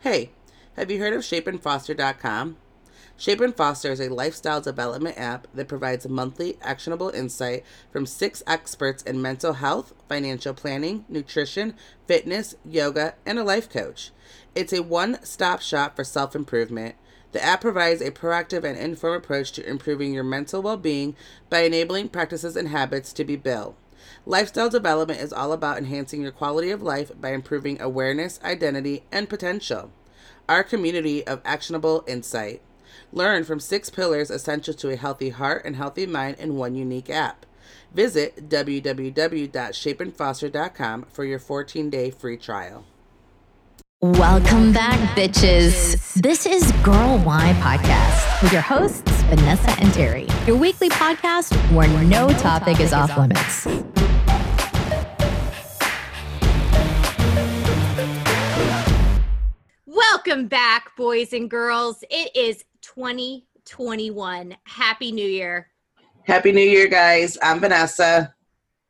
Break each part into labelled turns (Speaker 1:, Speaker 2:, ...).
Speaker 1: Hey, have you heard of shapeandfoster.com? Shape and Foster is a lifestyle development app that provides monthly actionable insight from six experts in mental health, financial planning, nutrition, fitness, yoga, and a life coach. It's a one stop shop for self improvement. The app provides a proactive and informed approach to improving your mental well being by enabling practices and habits to be built. Lifestyle development is all about enhancing your quality of life by improving awareness, identity, and potential. Our community of actionable insight. Learn from six pillars essential to a healthy heart and healthy mind in one unique app. Visit www.shapeandfoster.com for your 14 day free trial.
Speaker 2: Welcome back, bitches. This is Girl Why Podcast with your hosts, Vanessa and Terri, your weekly podcast where no topic is off limits.
Speaker 3: Welcome back, boys and girls. It is 2021. Happy New Year.
Speaker 1: Happy New Year, guys. I'm Vanessa.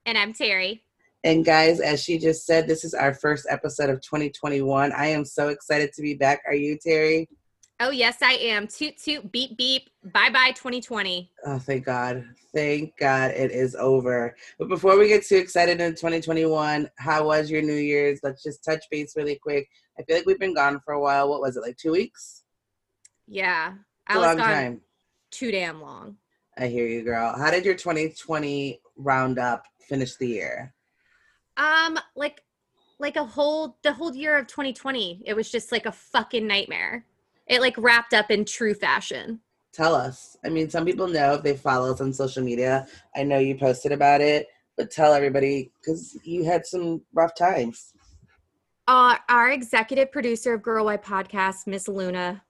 Speaker 3: And I'm Terri.
Speaker 1: And guys, as she just said, this is our first episode of 2021. I am so excited to be back. Are you, Terri?
Speaker 3: Oh, yes, I am. Toot, toot, beep, beep. Bye bye, 2020.
Speaker 1: Oh, thank God. Thank God it is over. But before we get too excited in 2021, how was your New Year's? Let's just touch base really quick. I feel like we've been gone for a while. What was it, like two weeks?
Speaker 3: Yeah. I
Speaker 1: a
Speaker 3: was
Speaker 1: long
Speaker 3: gone
Speaker 1: time.
Speaker 3: too damn long.
Speaker 1: I hear you, girl. How did your 2020 roundup finish the year?
Speaker 3: Um, like like a whole the whole year of 2020. It was just like a fucking nightmare. It like wrapped up in true fashion.
Speaker 1: Tell us. I mean, some people know if they follow us on social media. I know you posted about it, but tell everybody because you had some rough times.
Speaker 3: Uh, our executive producer of Girl Why Podcast, Miss Luna,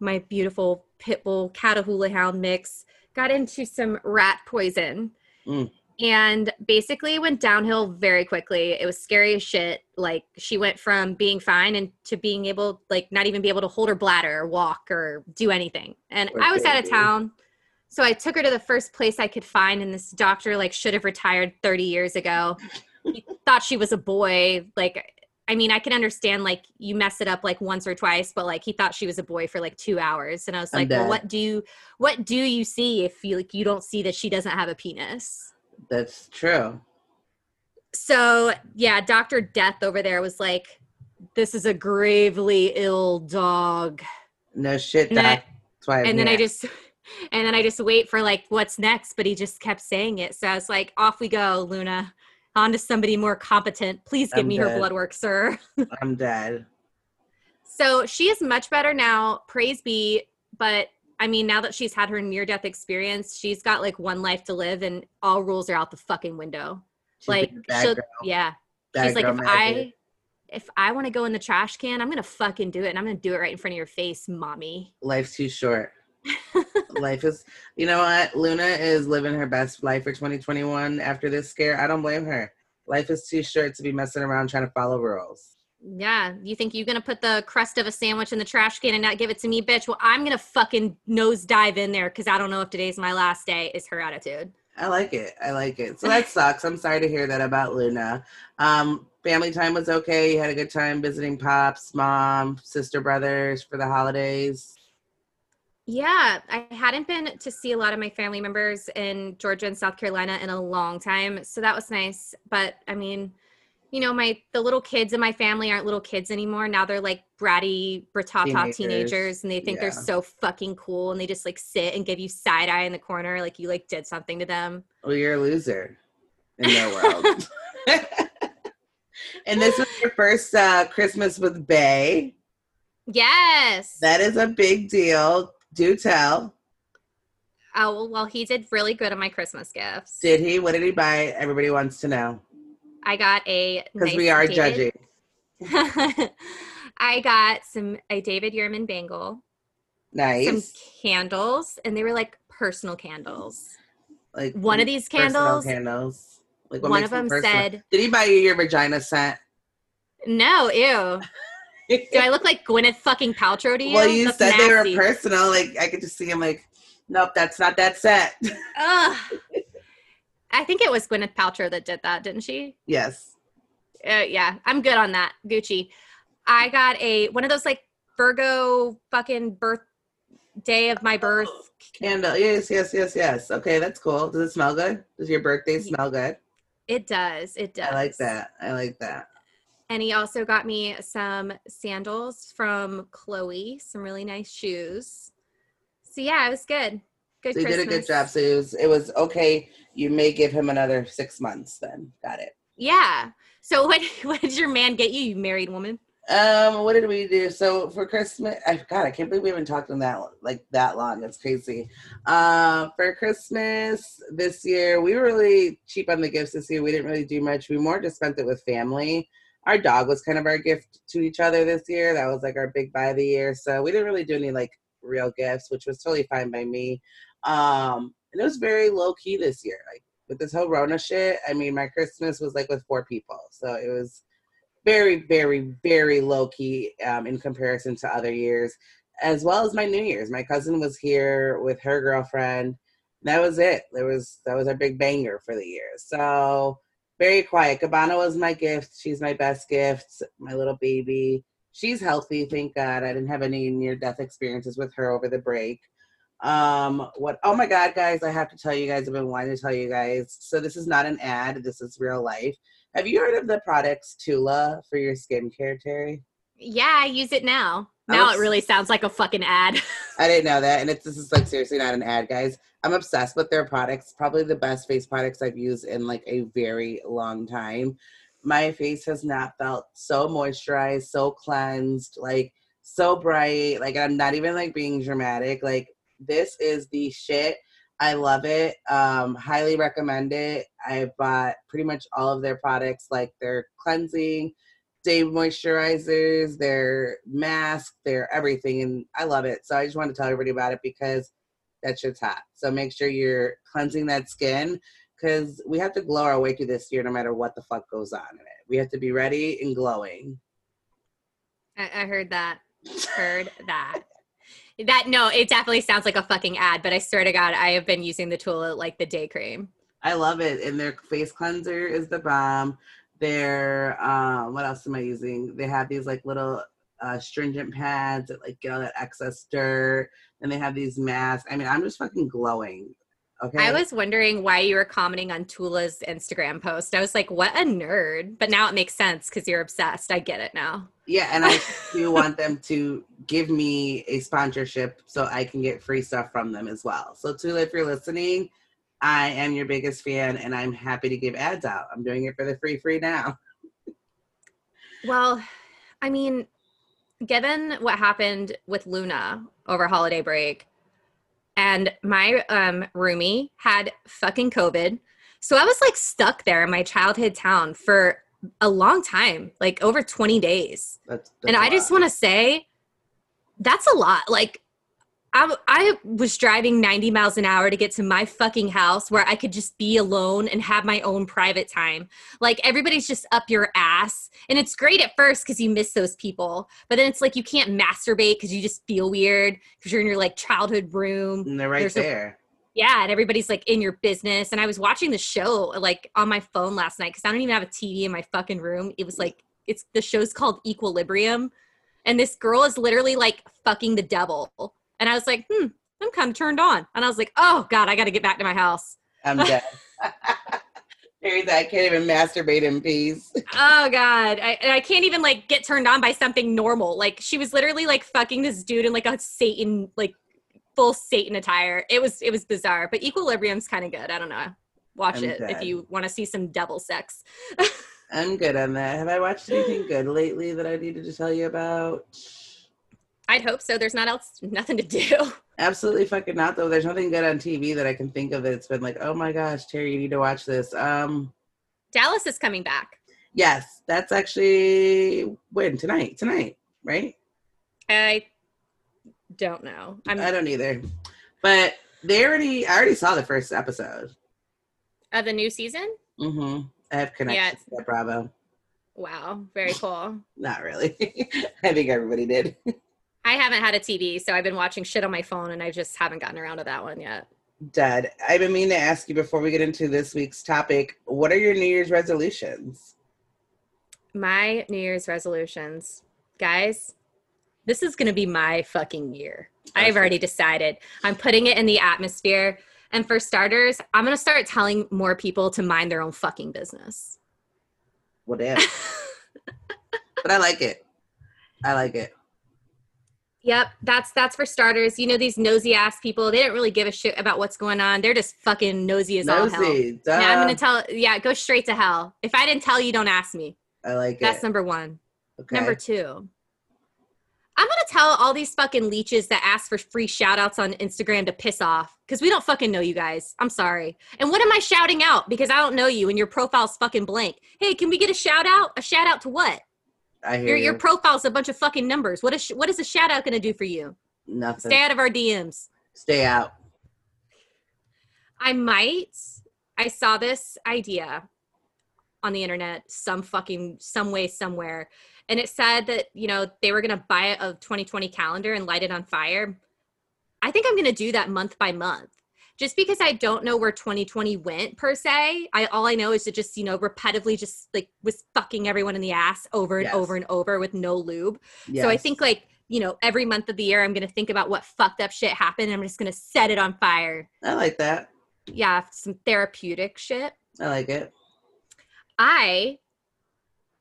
Speaker 3: my beautiful pit bull Catahoula hound mix, got into some rat poison.
Speaker 1: Mm.
Speaker 3: And basically went downhill very quickly. It was scary as shit. Like she went from being fine and to being able, like, not even be able to hold her bladder or walk or do anything. And
Speaker 1: Poor
Speaker 3: I was out of town. So I took her to the first place I could find, and this doctor like should have retired 30 years ago. he thought she was a boy. Like, I mean, I can understand like you mess it up like once or twice, but like he thought she was a boy for like two hours, and I was like, well, what do you what do you see if you like you don't see that she doesn't have a penis?
Speaker 1: That's true.
Speaker 3: So yeah, Doctor Death over there was like, this is a gravely ill dog.
Speaker 1: No shit.
Speaker 3: And then
Speaker 1: Doc. That's why. I'm
Speaker 3: and then I just and then I just wait for like what's next, but he just kept saying it. So I was like, off we go, Luna. On to somebody more competent. Please give
Speaker 1: I'm
Speaker 3: me her blood work, sir.
Speaker 1: I'm dead.
Speaker 3: So she is much better now, praise be. But I mean, now that she's had her near death experience, she's got like one life to live and all rules are out the fucking window.
Speaker 1: She's
Speaker 3: like
Speaker 1: been a bad
Speaker 3: she'll
Speaker 1: girl.
Speaker 3: yeah.
Speaker 1: Bad
Speaker 3: she's like, if
Speaker 1: magic.
Speaker 3: I if I want to go in the trash can, I'm gonna fucking do it and I'm gonna do it right in front of your face, mommy.
Speaker 1: life's too short. life is, you know what? Luna is living her best life for 2021 after this scare. I don't blame her. Life is too short to be messing around trying to follow rules.
Speaker 3: Yeah, you think you're gonna put the crust of a sandwich in the trash can and not give it to me, bitch? Well, I'm gonna fucking nose dive in there because I don't know if today's my last day. Is her attitude?
Speaker 1: I like it. I like it. So that sucks. I'm sorry to hear that about Luna. Um, family time was okay. You had a good time visiting pops, mom, sister, brothers for the holidays.
Speaker 3: Yeah, I hadn't been to see a lot of my family members in Georgia and South Carolina in a long time, so that was nice. But I mean, you know, my the little kids in my family aren't little kids anymore. Now they're like bratty, bratata
Speaker 1: Teenagers.
Speaker 3: teenagers, and they think they're so fucking cool, and they just like sit and give you side eye in the corner, like you like did something to them.
Speaker 1: Well, you're a loser in their world. and this was your first uh, Christmas with Bae.
Speaker 3: Yes.
Speaker 1: That is a big deal. Do tell.
Speaker 3: oh well, he did really good on my Christmas gifts.
Speaker 1: Did he? What did he buy? Everybody wants to know
Speaker 3: I got a
Speaker 1: because
Speaker 3: nice
Speaker 1: we are
Speaker 3: David-
Speaker 1: judging.
Speaker 3: I got some a David Yurman bangle.
Speaker 1: Nice.
Speaker 3: some candles and they were like personal candles
Speaker 1: like
Speaker 3: one of these
Speaker 1: personal
Speaker 3: candles
Speaker 1: candles. Like
Speaker 3: one of them
Speaker 1: personal?
Speaker 3: said
Speaker 1: "Did he buy you your vagina scent?"
Speaker 3: no ew do i look like gwyneth fucking paltrow to you
Speaker 1: well, you
Speaker 3: That's
Speaker 1: said they were personal. Like I could just see him. Like, nope, that's not that set.
Speaker 3: Ugh. i think it was gwyneth paltrow that did that didn't she
Speaker 1: yes.
Speaker 3: uh, yeah i'm good on that gucci i got a one of those like Virgo fucking birthday of my birth.
Speaker 1: Candle. Yes, yes, yes, yes. Okay, that's cool. Does it smell good? Does your birthday smell good?
Speaker 3: It does. It does.
Speaker 1: I like that. I like that.
Speaker 3: And he also got me some sandals from Chloe, some really nice shoes. So yeah, it was good. Good.
Speaker 1: So you
Speaker 3: Christmas.
Speaker 1: did a good job. So it was it was okay. You may give him another six months then. Got it.
Speaker 3: Yeah. So what what did your man get you, you married woman?
Speaker 1: Um, what did we do? So for Christmas, I God, I can't believe we haven't talked on that like that long. That's crazy. Um, for Christmas this year, we were really cheap on the gifts this year. We didn't really do much. We more just spent it with family. Our dog was kind of our gift to each other this year. That was like our big buy of the year. So we didn't really do any like real gifts, which was totally fine by me. Um, and it was very low key this year. Like with this whole Rona shit, I mean, my Christmas was like with four people, so it was very, very, very low key um, in comparison to other years, as well as my New Year's. My cousin was here with her girlfriend. That was it. There was that was our big banger for the year. So very quiet. Cabana was my gift. She's my best gift. My little baby. She's healthy, thank God. I didn't have any near death experiences with her over the break. Um, what? Oh my God, guys! I have to tell you guys. I've been wanting to tell you guys. So this is not an ad. This is real life. Have you heard of the products Tula for your skincare, Terri?
Speaker 3: Yeah, I use it now. Now it really sounds like a fucking ad.
Speaker 1: I didn't know that, and it's this is like seriously not an ad, guys. I'm obsessed with their products. Probably the best face products I've used in like a very long time. My face has not felt so moisturized, so cleansed, like so bright. Like I'm not even like being dramatic. Like this is the shit. I love it. Um, highly recommend it. I've bought pretty much all of their products, like their cleansing, day moisturizers, their mask, their everything, and I love it. So I just want to tell everybody about it because that shit's hot. So make sure you're cleansing that skin because we have to glow our way through this year no matter what the fuck goes on in it. We have to be ready and glowing.
Speaker 3: I, I heard that. Heard that. That no, it definitely sounds like a fucking ad, but I swear to God, I have been using the tool like the day cream.
Speaker 1: I love it. And their face cleanser is the bomb. Their um, what else am I using? They have these like little uh, stringent pads that like get all that excess dirt. And they have these masks. I mean, I'm just fucking glowing. Okay.
Speaker 3: I was wondering why you were commenting on Tula's Instagram post. I was like, what a nerd. But now it makes sense because you're obsessed. I get it now.
Speaker 1: Yeah, and I do want them to give me a sponsorship so I can get free stuff from them as well. So Tula, if you're listening, I am your biggest fan and I'm happy to give ads out. I'm doing it for the free free now.
Speaker 3: Well, I mean, given what happened with Luna over holiday break, and my um, roomie had fucking COVID. So I was like stuck there in my childhood town for a long time, like over 20 days.
Speaker 1: That's,
Speaker 3: and I just want to say that's a lot. Like, I, I was driving 90 miles an hour to get to my fucking house where I could just be alone and have my own private time. Like, everybody's just up your ass. And it's great at first because you miss those people. But then it's like you can't masturbate because you just feel weird because you're in your like childhood room.
Speaker 1: and they're right
Speaker 3: there's
Speaker 1: there.
Speaker 3: Yeah, and everybody's like in your business. And I was watching the show like on my phone last night because I don't even have a TV in my fucking room. It was like it's the show's called Equilibrium, and this girl is literally like fucking the devil. And I was like, hmm, I'm kind of turned on. And I was like, oh god, I got to get back to my house.
Speaker 1: I'm dead. Terri's I can't even masturbate in peace.
Speaker 3: oh god, I, I can't even like get turned on by something normal. Like she was literally like fucking this dude in like a Satan like full Satan attire. It was it was bizarre, but Equilibrium's kind of good. I don't know. Watch
Speaker 1: I'm
Speaker 3: it if you want to see some devil sex.
Speaker 1: I'm good on that. Have I watched anything good lately that I needed to tell you about?
Speaker 3: I'd hope so. There's not else nothing to do.
Speaker 1: Absolutely fucking not though. There's nothing good on TV that I can think of that's been like, oh my gosh, Terri, you need to watch this. Um
Speaker 3: Dallas is coming back.
Speaker 1: yes, that's actually when? Tonight. Tonight, right?
Speaker 3: I don't know. I'm
Speaker 1: I don't either. But they already I already saw the first episode.
Speaker 3: of the new season.
Speaker 1: Mm-hmm. I have connections
Speaker 3: Yeah.
Speaker 1: to Bravo.
Speaker 3: Wow, very cool.
Speaker 1: Not really. I think everybody did.
Speaker 3: I haven't had a TV, so I've been watching shit on my phone, and I just haven't gotten around to that one yet.
Speaker 1: Dad, I've been meaning to ask you before we get into this week's topic. What are your New Year's resolutions?
Speaker 3: My New Year's resolutions, guys. This is going to be my fucking year. I've already decided. I'm putting it in the atmosphere. And for starters, I'm going to start telling more people to mind their own fucking business.
Speaker 1: Whatever. but I like it. I like it.
Speaker 3: Yep, that's that's for starters. You know these nosy ass people. They don't really give a shit about what's going on. They're just fucking nosy as all hell.
Speaker 1: Duh.
Speaker 3: Yeah, I'm gonna tell. Yeah, go straight to hell. If I didn't tell you, don't ask me.
Speaker 1: I like
Speaker 3: That's
Speaker 1: it.
Speaker 3: That's number one.
Speaker 1: okay.
Speaker 3: Number two. I'm gonna tell all these fucking leeches that ask for free shout outs on Instagram to piss off. Cause we don't fucking know you guys. I'm sorry. And what am I shouting out? Because I don't know you and your profile's fucking blank. Hey, can we get a shout out? A shout out to what?
Speaker 1: I hear
Speaker 3: Your
Speaker 1: you.
Speaker 3: your profile's a bunch of fucking numbers. What is what is a shout out gonna do for you?
Speaker 1: Nothing.
Speaker 3: Stay out of our DMs.
Speaker 1: Stay out.
Speaker 3: I might. I saw this idea on the internet some fucking some way somewhere and it said that you know they were going to buy a 2020 calendar and light it on fire i think i'm going to do that month by month just because i don't know where 2020 went per se i all i know is it just you know repetitively just like was fucking everyone in the ass over and
Speaker 1: Yes.
Speaker 3: over and over with no lube
Speaker 1: Yes.
Speaker 3: so i think like you know every month of the year i'm going to think about what fucked up shit happened and i'm just going to set it on fire
Speaker 1: I like that.
Speaker 3: yeah, some therapeutic shit.
Speaker 1: I like it.
Speaker 3: I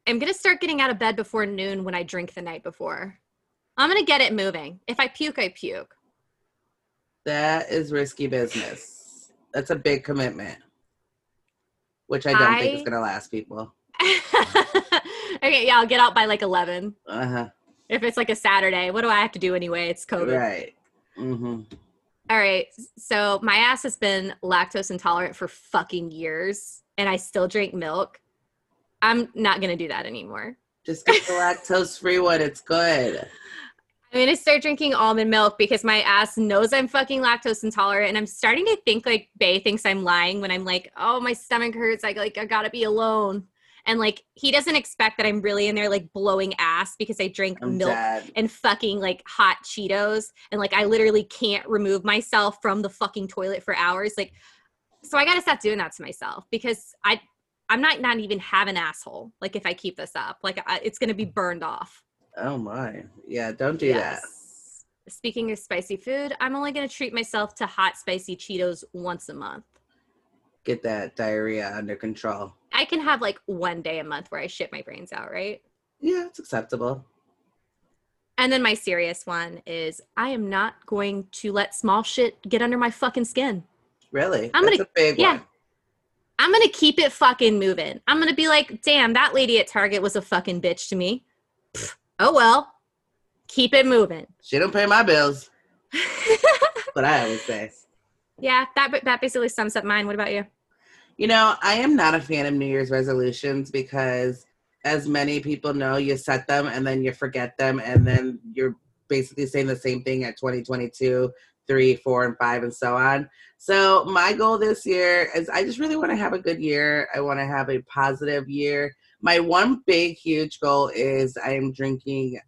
Speaker 3: am gonna start getting out of bed before noon when I drink the night before. I'm gonna get it moving. If I puke, I puke.
Speaker 1: That is risky business. That's a big commitment, which I don't think is going to last people.
Speaker 3: okay, yeah, I'll get out by like 11.
Speaker 1: Uh huh.
Speaker 3: If it's like a Saturday, what do I have to do anyway? It's COVID.
Speaker 1: Right. Mm-hmm.
Speaker 3: All right. So my ass has been lactose intolerant for fucking years and I still drink milk. I'm not going to do that anymore.
Speaker 1: Just get the lactose free one. It's good.
Speaker 3: I'm gonna start drinking almond milk because my ass knows I'm fucking lactose intolerant, and I'm starting to think like Bae thinks I'm lying when I'm like, "Oh, my stomach hurts. I like I gotta be alone," and like he doesn't expect that I'm really in there like blowing ass because I drink
Speaker 1: I'm
Speaker 3: milk
Speaker 1: dead.
Speaker 3: and fucking like hot Cheetos, and like I literally can't remove myself from the fucking toilet for hours. Like, so I gotta stop doing that to myself because I. I'm not not even have an asshole. Like if I keep this up, like I, it's gonna be burned off.
Speaker 1: Oh my. Yeah, don't do that.
Speaker 3: Speaking of spicy food, I'm only going to treat myself to hot spicy Cheetos once a month.
Speaker 1: Get that diarrhea under control.
Speaker 3: I can have like one day a month where I shit my brains out, right?
Speaker 1: Yeah, it's acceptable.
Speaker 3: And then my serious one is I am not going to let small shit get under my fucking skin.
Speaker 1: Really?
Speaker 3: I'm
Speaker 1: That's
Speaker 3: gonna-
Speaker 1: a big
Speaker 3: yeah.
Speaker 1: one.
Speaker 3: I'm going to keep it fucking moving. I'm going to be like, damn, that lady at Target was a fucking bitch to me. Pfft, oh well. Keep it moving.
Speaker 1: She don't pay my bills. But I always say.
Speaker 3: yeah, that that basically sums up mine. What about you?
Speaker 1: You know, I am not a fan of New Year's resolutions because, as many people know, you set them and then you forget them, and then you're basically saying the same thing at 2022, three, four, and five, and so on. So, my goal this year is I just really want to have a good year. I want to have a positive year. My one big, huge goal is I am drinking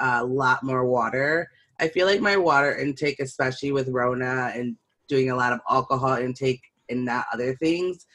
Speaker 1: a lot more water. I feel like my water intake, especially with Rona and doing a lot of alcohol intake and not other things,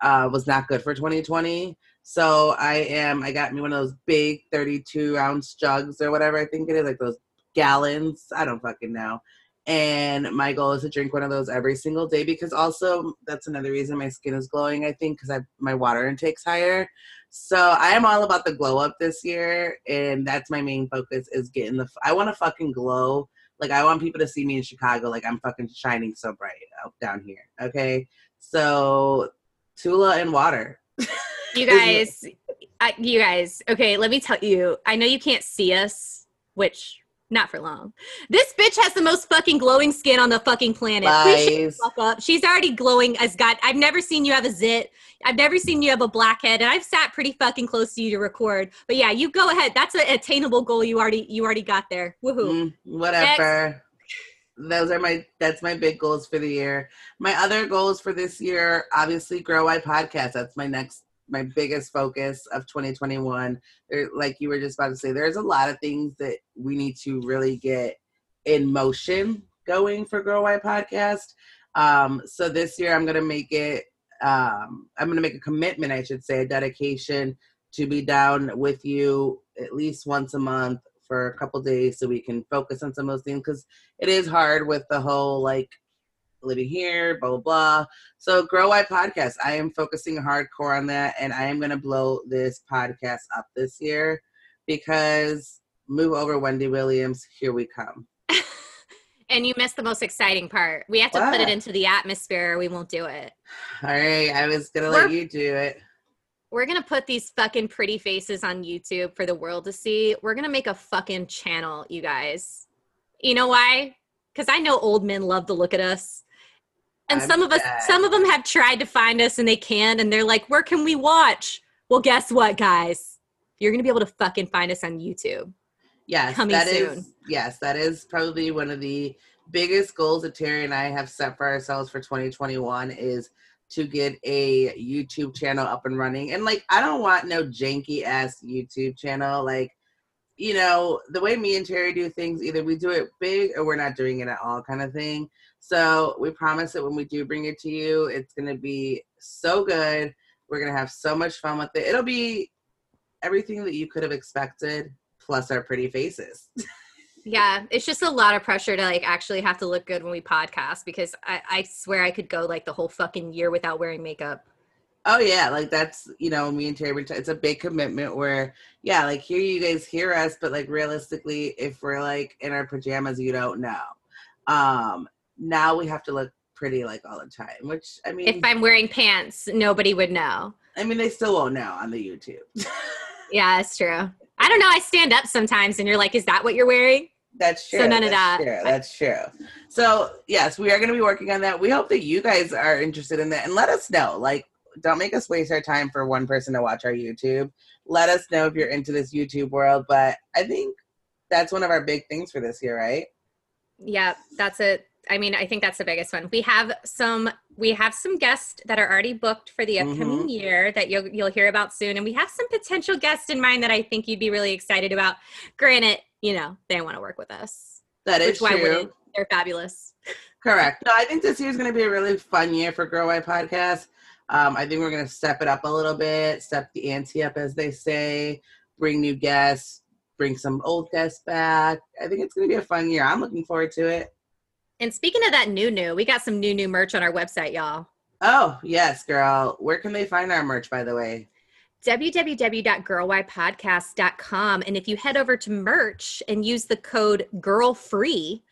Speaker 1: uh, was not good for 2020. So I am. I got me one of those big 32 ounce jugs or whatever I think it is, like those gallons. I don't fucking know. And my goal is to drink one of those every single day because also that's another reason my skin is glowing. I think because my water intake's higher. So I am all about the glow up this year, and that's my main focus is getting the. I want to fucking glow. Like I want people to see me in Chicago, like I'm fucking shining so bright out down here. Okay, so Tula and water.
Speaker 3: You guys, I, you guys. Okay, let me tell you. I know you can't see us, which not for long. This bitch has the most fucking glowing skin on the fucking planet. Please fuck up. She's already glowing as God. I've never seen you have a zit. I've never seen you have a blackhead, and I've sat pretty fucking close to you to record. But yeah, you go ahead. That's an attainable goal. You already you already got there. Woohoo!
Speaker 1: Mm, whatever. Those are my that's my big goals for the year. My other goals for this year, obviously, grow my podcast. That's my next my biggest focus of 2021. There, like you were just about to say, there's a lot of things that we need to really get in motion going for Girl Why Podcast. Um, so this year, I'm gonna make it. Um, I'm gonna make a commitment, I should say, a dedication to be down with you at least once a month for a couple days so we can focus on some of those things because it is hard with the whole like living here, blah blah blah. So Girl Why podcast, I am focusing hardcore on that, and I am gonna blow this podcast up this year because move over Wendy Williams, here we come.
Speaker 3: and you missed the most exciting part. We have to what? put it into the atmosphere. we won't do it.
Speaker 1: All right, I was gonna let you do it
Speaker 3: we're gonna put these fucking pretty faces on YouTube for the world to see. We're gonna make a fucking channel, you guys. You know why? Because I know old men love to look at us. And I'm some of us, some of them have tried to find us and they can, and they're like, where can we watch? Well, guess what, guys? You're gonna be able to fucking find us on YouTube.
Speaker 1: Yes, Coming that soon. is yes, that is probably one of the biggest goals that Terri and I have set for ourselves for 2021 is to get a YouTube channel up and running. And like, I don't want no janky ass YouTube channel. Like, you know, the way me and Terri do things, either we do it big or we're not doing it at all, kind of thing. So we promise that when we do bring it to you, it's going to be so good. We're going to have so much fun with it. It'll be everything that you could have expected, plus our pretty faces.
Speaker 3: yeah it's just a lot of pressure to like actually have to look good when we podcast because I, I swear i could go like the whole fucking year without wearing makeup
Speaker 1: oh yeah like that's you know me and terri it's a big commitment where yeah like here you guys hear us but like realistically if we're like in our pajamas you don't know um now we have to look pretty like all the time which i mean
Speaker 3: if i'm wearing pants nobody would know
Speaker 1: i mean they still won't know on the youtube
Speaker 3: yeah that's true I don't know. I stand up sometimes and you're like, is that what you're wearing?
Speaker 1: That's true.
Speaker 3: So none
Speaker 1: That's
Speaker 3: of that.
Speaker 1: True. That's true. So yes, we are going to be working on that. We hope that you guys are interested in that and let us know. Like, don't make us waste our time for one person to watch our YouTube. Let us know if you're into this YouTube world. But I think that's one of our big things for this year, right?
Speaker 3: Yeah, that's it. I mean, I think that's the biggest one. We have some we have some guests that are already booked for the upcoming mm-hmm. year that you'll you'll hear about soon and we have some potential guests in mind that I think you'd be really excited about. Granted, you know, they want to work with us.
Speaker 1: That is Which true.
Speaker 3: They're fabulous.
Speaker 1: Correct. No, I think this year is going to be a really fun year for Girl Why Podcast. Um, I think we're going to step it up a little bit, step the ante up, as they say, bring new guests, bring some old guests back. I think it's going to be a fun year. I'm looking forward to it.
Speaker 3: And speaking of that new new, we got some new new merch on our website, y'all.
Speaker 1: Oh, yes, girl. Where can they find our merch, by the way?
Speaker 3: www.girlwhypodcast.com. And if you head over to merch and use the code GIRLFREE,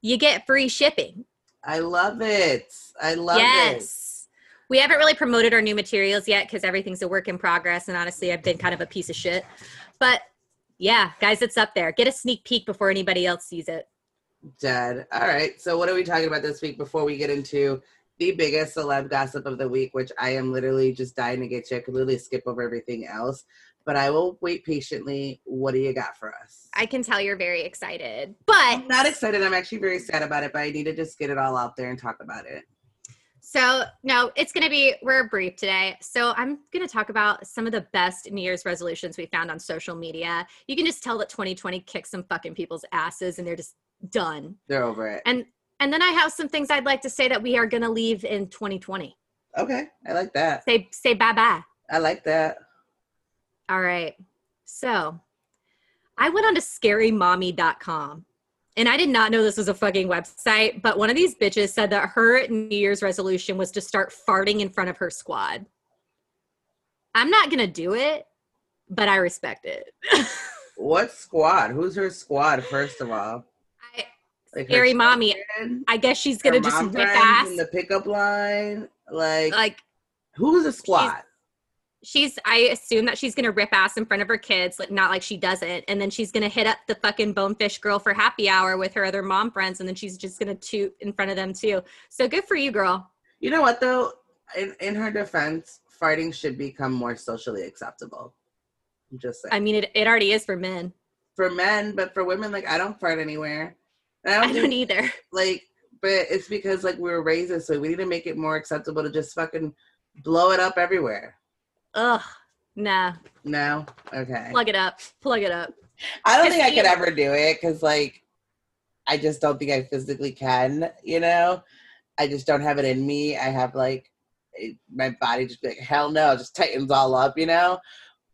Speaker 3: you get free shipping.
Speaker 1: I love it. I love
Speaker 3: yes.
Speaker 1: it.
Speaker 3: Yes. We haven't really promoted our new materials yet because everything's a work in progress. And honestly, I've been kind of a piece of shit. But yeah, guys, it's up there. Get a sneak peek before anybody else sees it.
Speaker 1: Dead. All right. So, what are we talking about this week before we get into the biggest celeb gossip of the week, which I am literally just dying to get to? I could literally skip over everything else, but I will wait patiently. What do you got for us?
Speaker 3: I can tell you're very excited, but
Speaker 1: I'm not excited. I'm actually very sad about it, but I need to just get it all out there and talk about it.
Speaker 3: So, no, it's going to be, we're brief today. So, I'm going to talk about some of the best New Year's resolutions we found on social media. You can just tell that 2020 kicked some fucking people's asses and they're just done.
Speaker 1: They're over it.
Speaker 3: And and then I have some things I'd like to say that we are going to leave in 2020.
Speaker 1: Okay, I like that.
Speaker 3: Say say bye bye.
Speaker 1: I like that.
Speaker 3: All right. So, I went on to scarymommy.com. And I did not know this was a fucking website, but one of these bitches said that her New Year's resolution was to start farting in front of her squad. I'm not going to do it, but I respect it.
Speaker 1: what squad? Who's her squad, first of all?
Speaker 3: Like scary mommy. I guess she's gonna just rip ass
Speaker 1: in the pickup line. Like, like who's a squad?
Speaker 3: She's, she's, I assume that she's gonna rip ass in front of her kids, like not like she doesn't, and then she's gonna hit up the fucking Bonefish Grill for happy hour with her other mom friends, and then she's just gonna toot in front of them too. So good for you, girl.
Speaker 1: You know what though? In in her defense, fighting should become more socially acceptable. I'm just saying.
Speaker 3: I mean, it, it already is for men.
Speaker 1: For men, but for women, like I don't fart anywhere.
Speaker 3: I don't, I don't either.
Speaker 1: Like, but it's because like we were raised this way. We need to make it more acceptable to just fucking blow it up everywhere.
Speaker 3: Ugh, nah.
Speaker 1: No. Okay.
Speaker 3: Plug it up. Plug it up.
Speaker 1: I don't think I could ever do it because like I just don't think I physically can. You know, I just don't have it in me. I have like my body just like hell no, just tightens all up. You know,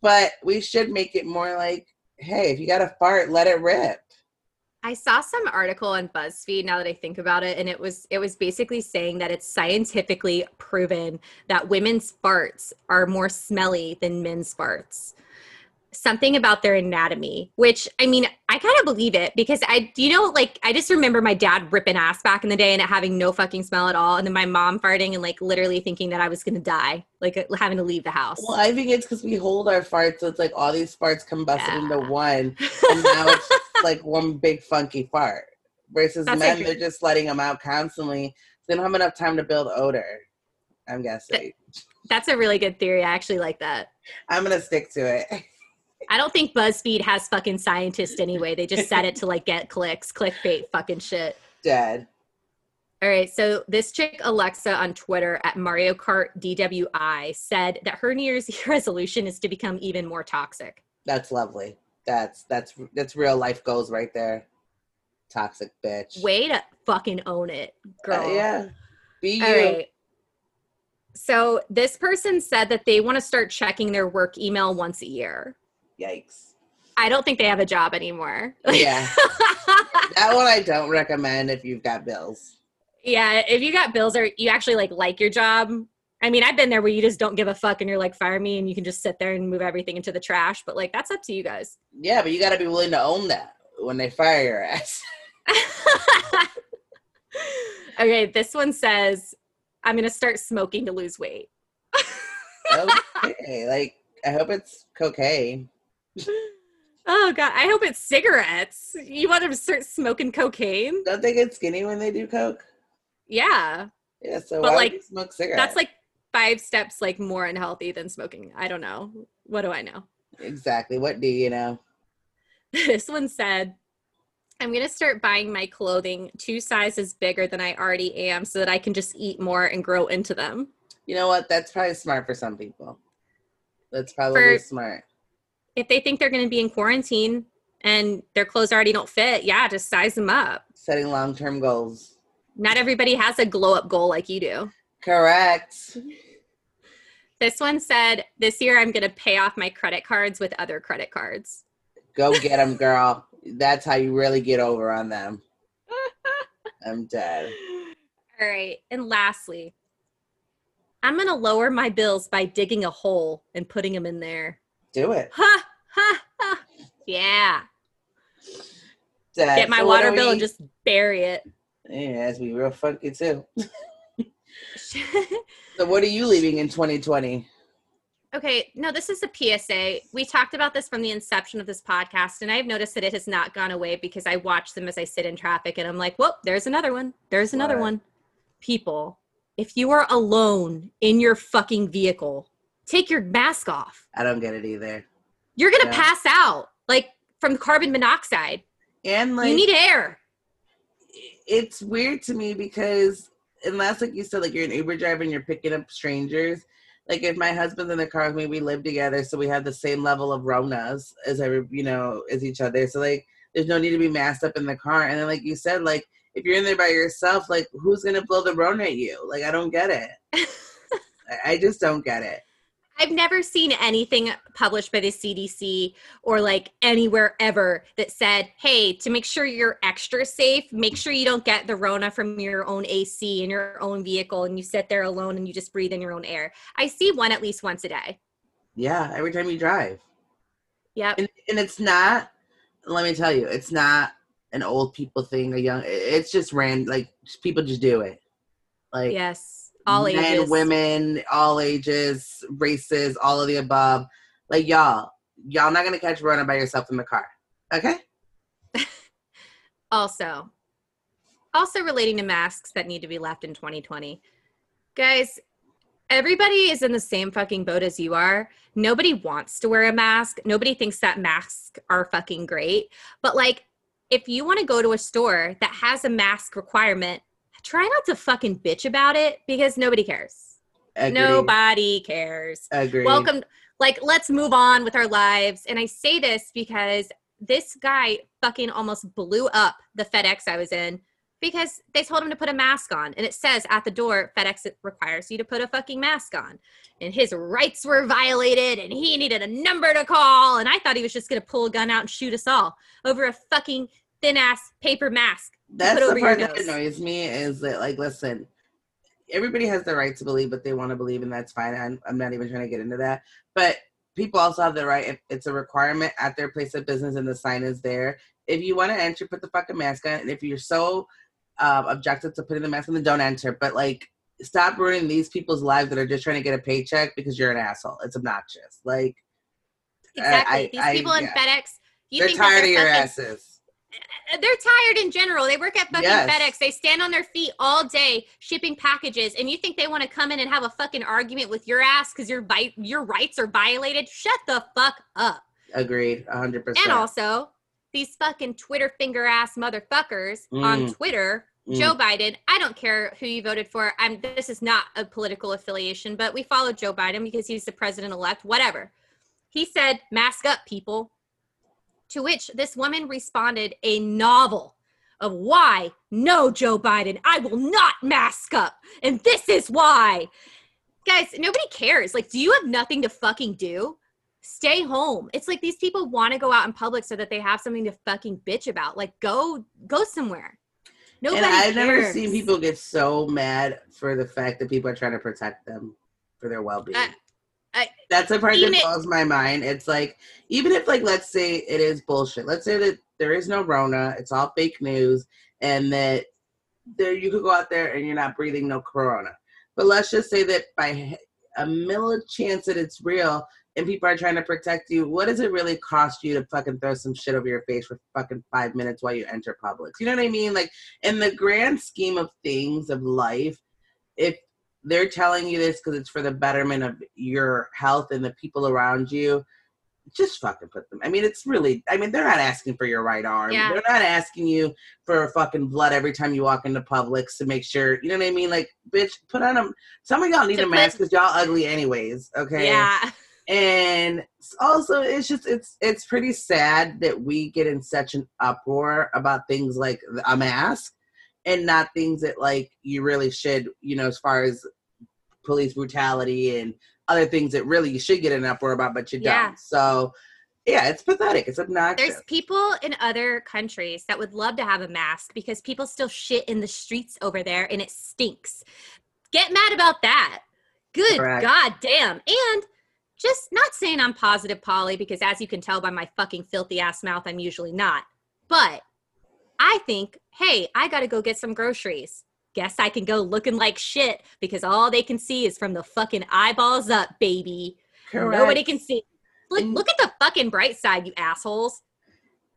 Speaker 1: but we should make it more like hey, if you got a fart, let it rip.
Speaker 3: I saw some article on BuzzFeed now that I think about it and it was it was basically saying that it's scientifically proven that women's farts are more smelly than men's farts. Something about their anatomy, which I mean, I kind of believe it because I you know like I just remember my dad ripping ass back in the day and it having no fucking smell at all and then my mom farting and like literally thinking that I was going to die, like uh, having to leave the house.
Speaker 1: Well, I think it's because we hold our farts, so it's like all these farts combusted
Speaker 3: Yeah.
Speaker 1: into one, and now it's like one big funky fart. Versus
Speaker 3: That's
Speaker 1: men, they're just letting them out constantly. They don't have enough time to build odor. I'm guessing.
Speaker 3: That's a really good theory. I actually like that.
Speaker 1: I'm gonna stick to it.
Speaker 3: I don't think BuzzFeed has fucking scientists anyway. They just said it to like get clicks, clickbait fucking shit.
Speaker 1: Dead.
Speaker 3: All right, so this chick Alexa on Twitter at Mario Kart DWI said that her New Year's resolution is to become even more toxic.
Speaker 1: That's lovely. That's that's that's real life goals right there. Toxic bitch.
Speaker 3: Way to fucking own it, girl.
Speaker 1: Uh, yeah. Be you.
Speaker 3: Right. So this person said that they want to start checking their work email once a year.
Speaker 1: Yikes.
Speaker 3: I don't think they have a job anymore.
Speaker 1: Yeah. that one I don't recommend if you've got bills.
Speaker 3: Yeah, if you got bills or you actually like like your job. I mean, I've been there where you just don't give a fuck and you're like fire me and you can just sit there and move everything into the trash, but like that's up to you guys.
Speaker 1: Yeah, but you got to be willing to own that when they fire your ass.
Speaker 3: okay, this one says I'm going to start smoking to lose weight.
Speaker 1: okay, like I hope it's cocaine.
Speaker 3: Oh god, I hope it's cigarettes. You want to start smoking cocaine?
Speaker 1: Don't they get skinny when they do coke?
Speaker 3: Yeah.
Speaker 1: Yeah, so
Speaker 3: But,
Speaker 1: why
Speaker 3: like,
Speaker 1: smoke cigarettes?
Speaker 3: That's like 5 steps like more unhealthy than smoking. I don't know. What do I know?
Speaker 1: exactly. What do you know?
Speaker 3: this one said i'm going to start buying my clothing two sizes bigger than i already am so that i can just eat more and grow into them
Speaker 1: You know what? That's probably smart for some people. That's probably
Speaker 3: For-
Speaker 1: smart.
Speaker 3: if they think they're going to be in quarantine and their clothes already don't fit yeah just size them up
Speaker 1: Setting long term goals.
Speaker 3: not everybody has a glow up goal like you do
Speaker 1: Correct.
Speaker 3: this one said this year i'm going to pay off my credit cards with other credit cards
Speaker 1: Go get them, girl. That's how you really get over on them. I'm dead.
Speaker 3: all right and lastly i'm going to lower my bills by digging a hole and putting them in there
Speaker 1: Do it.
Speaker 3: Ha ha ha. Yeah.
Speaker 1: Dead.
Speaker 3: Get my
Speaker 1: So
Speaker 3: water bill and just bury it.
Speaker 1: Yeah, that's be real funky too. So what are you leaving in 2020?
Speaker 3: okay, no, this is a PSA. We talked about this from the inception of this podcast, and I've noticed that it has not gone away because I watch them as I sit in traffic and I'm like, well, there's another one. There's another
Speaker 1: What?
Speaker 3: one. People, if you are alone in your fucking vehicle, take your mask off.
Speaker 1: I don't get it either.
Speaker 3: You're going to
Speaker 1: Yeah.
Speaker 3: pass out like from carbon monoxide.
Speaker 1: And like
Speaker 3: you need air.
Speaker 1: it's weird to me because unless like you said like you're an uber driver and you're picking up strangers. Like if my husband's in the car with me we live together so we have the same level of ronas as every you know as each other. So like there's no need to be masked up in the car. And then like you said like if you're in there by yourself like who's gonna blow the rona at you? Like i don't get it. I- i just don't get it
Speaker 3: I've never seen anything published by the CDC or like anywhere ever that said, hey, to make sure you're extra safe, make sure you don't get the Rona from your own AC in your own vehicle and you sit there alone and you just breathe in your own air. I see one at least once a day.
Speaker 1: yeah every time you drive
Speaker 3: Yep.
Speaker 1: and, and it's not let me tell you it's not an old people thing a young it's just random, like just, people just do it like
Speaker 3: Yes. All
Speaker 1: men
Speaker 3: ages.
Speaker 1: women all ages races all of the above like y'all y'all not gonna catch running by yourself in the car okay
Speaker 3: Also, also relating to masks that need to be left in 2020. Guys, everybody is in the same fucking boat as you are. Nobody wants to wear a mask. Nobody thinks that masks are fucking great. But like, if you want to go to a store that has a mask requirement, try not to fucking bitch about it because nobody cares.
Speaker 1: Agreed.
Speaker 3: Nobody cares.
Speaker 1: Agreed.
Speaker 3: Welcome. Like, let's move on with our lives. And I say this because this guy fucking almost blew up the FedEx I was in because they told him to put a mask on and it says at the door fedex requires you to put a fucking mask on and his rights were violated and he needed a number to call and i thought he was just going to pull a gun out and shoot us all over a fucking thin ass paper mask
Speaker 1: That's the part that annoys me is that, like, listen, everybody has the right to believe what they want to believe, and that's fine. I'm, I'm not even trying to get into that. But people also have the right, if it's a requirement at their place of business and the sign is there, if you want to enter, put the fucking mask on. And if you're so um, objective to putting the mask on, then don't enter. But, like, stop ruining these people's lives that are just trying to get a paycheck because you're an asshole. It's obnoxious. Like,
Speaker 3: exactly
Speaker 1: I-
Speaker 3: these
Speaker 1: I-
Speaker 3: people in
Speaker 1: yeah.
Speaker 3: fedex you
Speaker 1: they're
Speaker 3: think
Speaker 1: tired of your asses.
Speaker 3: They're tired in general. They work at fucking
Speaker 1: Yes.
Speaker 3: FedEx. They stand on their feet all day shipping packages, and you think they want to come in and have a fucking argument with your ass because your vi- your rights are violated? Shut the fuck up.
Speaker 1: Agreed, 100%.
Speaker 3: And also, these fucking Twitter finger ass motherfuckers on
Speaker 1: Mm.
Speaker 3: Twitter.
Speaker 1: Mm.
Speaker 3: Joe Biden. I don't care who you voted for. I'm. This is not a political affiliation, but we follow Joe Biden because he's the president elect. Whatever. He said, "Mask up, people." To which this woman responded a novel of why, no, Joe Biden, I will not mask up. And this is why. Guys, nobody cares. Like, do you have nothing to fucking do? Stay home. It's like these people want to go out in public so that they have something to fucking bitch about. Like, go go somewhere. Nobody
Speaker 1: and I've never seen people get so mad for the fact that people are trying to protect them for their well-being.
Speaker 3: I- I-
Speaker 1: That's the part that
Speaker 3: it-
Speaker 1: blows my mind. It's like even if like let's say it is bullshit. Let's say that there is no Rona, it's all fake news, and that there you could go out there and you're not breathing no corona. But let's just say that by a milli chance that it's real and people are trying to protect you, what does it really cost you to fucking throw some shit over your face for fucking five minutes while you enter Publix? You know what I mean? Like in the grand scheme of things of life, if they're telling you this because it's for the betterment of your health and the people around you, just fucking put them. I mean, it's really. I mean, they're not asking for your right arm.
Speaker 3: Yeah.
Speaker 1: They're not asking you for fucking blood every time you walk into Publix to make sure. You know what I mean? Like, bitch, put on them. Some of y'all need
Speaker 3: To
Speaker 1: a mask because y'all ugly anyways. Okay.
Speaker 3: Yeah.
Speaker 1: And also, it's just it's it's pretty sad that we get in such an uproar about things like a mask and not things that like you really should. You know, as far as police brutality and other things that really you should get an uproar about, but you
Speaker 3: Yeah.
Speaker 1: don't. So, yeah, it's pathetic. It's obnoxious.
Speaker 3: There's people in other countries that would love to have a mask because people still shit in the streets over there and it stinks. Get mad about that. Good
Speaker 1: Correct.
Speaker 3: God damn. And just not saying I'm positive, Polly, because as you can tell by my fucking filthy ass mouth, I'm usually not. But I think, hey, I got to go get some groceries. Guess I can go looking like shit because all they can see is from the fucking eyeballs up, baby.
Speaker 1: Correct.
Speaker 3: Nobody can see. Look, look at the fucking bright side, you assholes.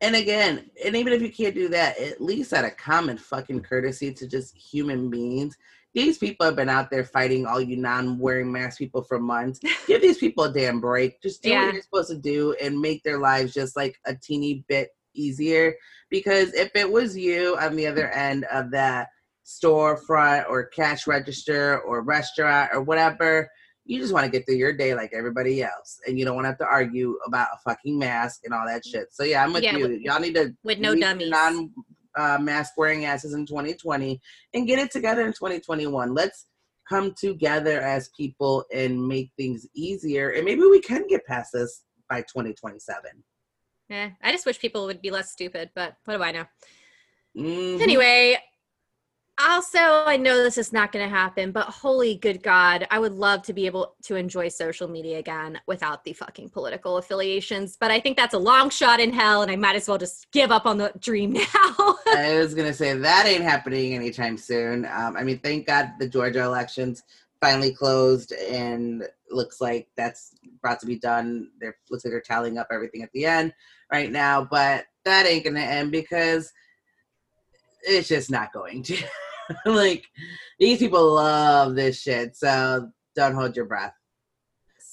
Speaker 1: And again, and even if you can't do that, at least out of common fucking courtesy to just human beings, these people have been out there fighting all you non-wearing mask people for months. Give these people a damn break. Just do
Speaker 3: Yeah.
Speaker 1: what you're supposed to do and make their lives just like a teeny bit easier. Because if it was you on the other end of that storefront or cash register or restaurant or whatever, you just want to get through your day like everybody else, and you don't want to have to argue about a fucking mask and all that shit. So yeah, I'm with
Speaker 3: Yeah,
Speaker 1: you.
Speaker 3: with-
Speaker 1: Y'all need to
Speaker 3: with no dummies.
Speaker 1: non uh, mask wearing asses in 2020 and get it together in 2021. Let's come together as people and make things easier, and maybe we can get past this by 2027.
Speaker 3: Eh, I just wish people would be less stupid, but what do I know?
Speaker 1: Mhm.
Speaker 3: Anyway, also, I know this is not going to happen, but holy good God, I would love to be able to enjoy social media again without the fucking political affiliations. But I think that's a long shot in hell, and I might as well just give up on the dream now.
Speaker 1: I was gonna say that ain't happening anytime soon. Um, I mean, thank God the Georgia elections finally closed, and looks like that's about to be done. There looks like they're tallying up everything at the end right now, but that ain't gonna end because it's just not going to. like these people love this shit, so don't hold your breath.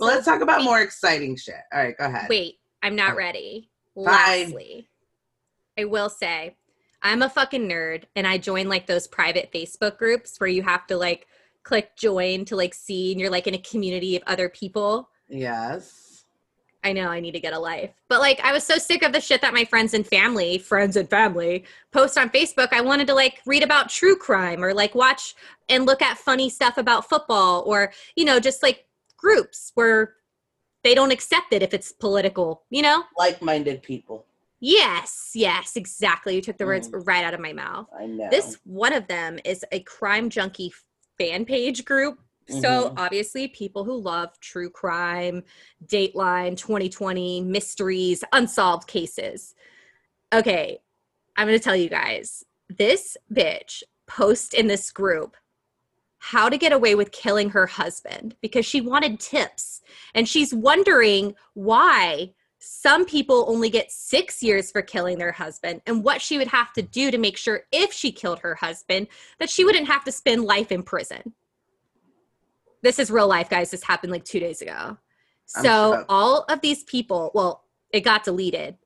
Speaker 1: Well, let's talk about more exciting shit. All right, go ahead.
Speaker 3: Wait, I'm not
Speaker 1: Oh.
Speaker 3: ready.
Speaker 1: Fine.
Speaker 3: Lastly, I will say I'm a fucking nerd and I join like those private Facebook groups where you have to like click join to like see and you're like in a community of other people.
Speaker 1: Yes.
Speaker 3: I know I need to get a life. But like I was so sick of the shit that my friends and family, friends and family post on Facebook. I wanted to like read about true crime or like watch and look at funny stuff about football or, you know, just like groups where they don't accept it if it's political, you know?
Speaker 1: Like-minded people.
Speaker 3: Yes, yes, exactly. You took the words
Speaker 1: Mm.
Speaker 3: right out of my mouth.
Speaker 1: I know.
Speaker 3: This one of them is a crime junkie fan page group. So
Speaker 1: Mhm.
Speaker 3: obviously, people who love true crime, Dateline, 2020, mysteries, unsolved cases. Okay, I'm gonna tell you guys. This bitch post in this group how to get away with killing her husband because she wanted tips and she's wondering why some people only get six years for killing their husband and what she would have to do to make sure if she killed her husband that she wouldn't have to spend life in prison. This is real life guys. This happened like two days ago. So all of these people well it got deleted.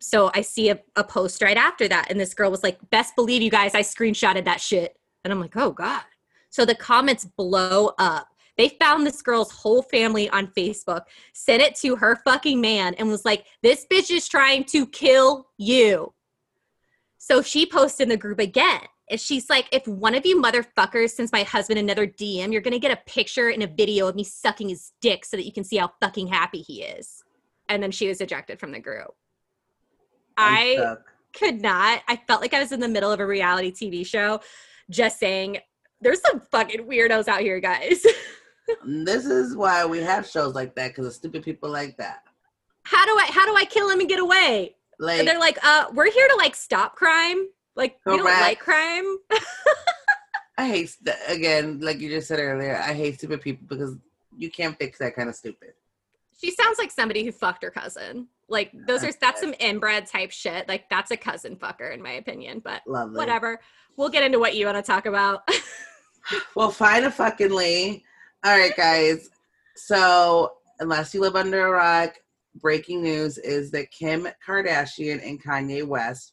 Speaker 3: So i see a, a post right after that and this girl was like best believe you guys i screenshotted that shit. And i'm like oh god. So the comments blow up they found this girl's whole family on Facebook, sent it to her fucking man, and was like, This bitch is trying to kill you. So she posted in the group again. And she's like, If one of you motherfuckers sends my husband another DM, you're gonna get a picture and a video of me sucking his dick so that you can see how fucking happy he is. And then she was ejected from the group.
Speaker 1: I'm
Speaker 3: I could not. I felt like I was in the middle of a reality TV show just saying, There's some fucking weirdos out here, guys.
Speaker 1: This is why we have shows like that because of stupid people like that.
Speaker 3: how do I how do I kill him and get away?
Speaker 1: Like,
Speaker 3: and they're like, uh, we're here to like stop crime. Like we don't like crime.
Speaker 1: I hate st- again, like you just said earlier. I hate stupid people because you can't fix that kind of stupid.
Speaker 3: she sounds like somebody who fucked her cousin. Like those are that's some inbred type shit. Like that's a cousin fucker in my opinion. But
Speaker 1: Lovely.
Speaker 3: whatever. We'll get into what you want to talk about.
Speaker 1: Well, fine a fucking Lee. All right, guys. So, unless you live under a rock, breaking news is that Kim Kardashian and Kanye West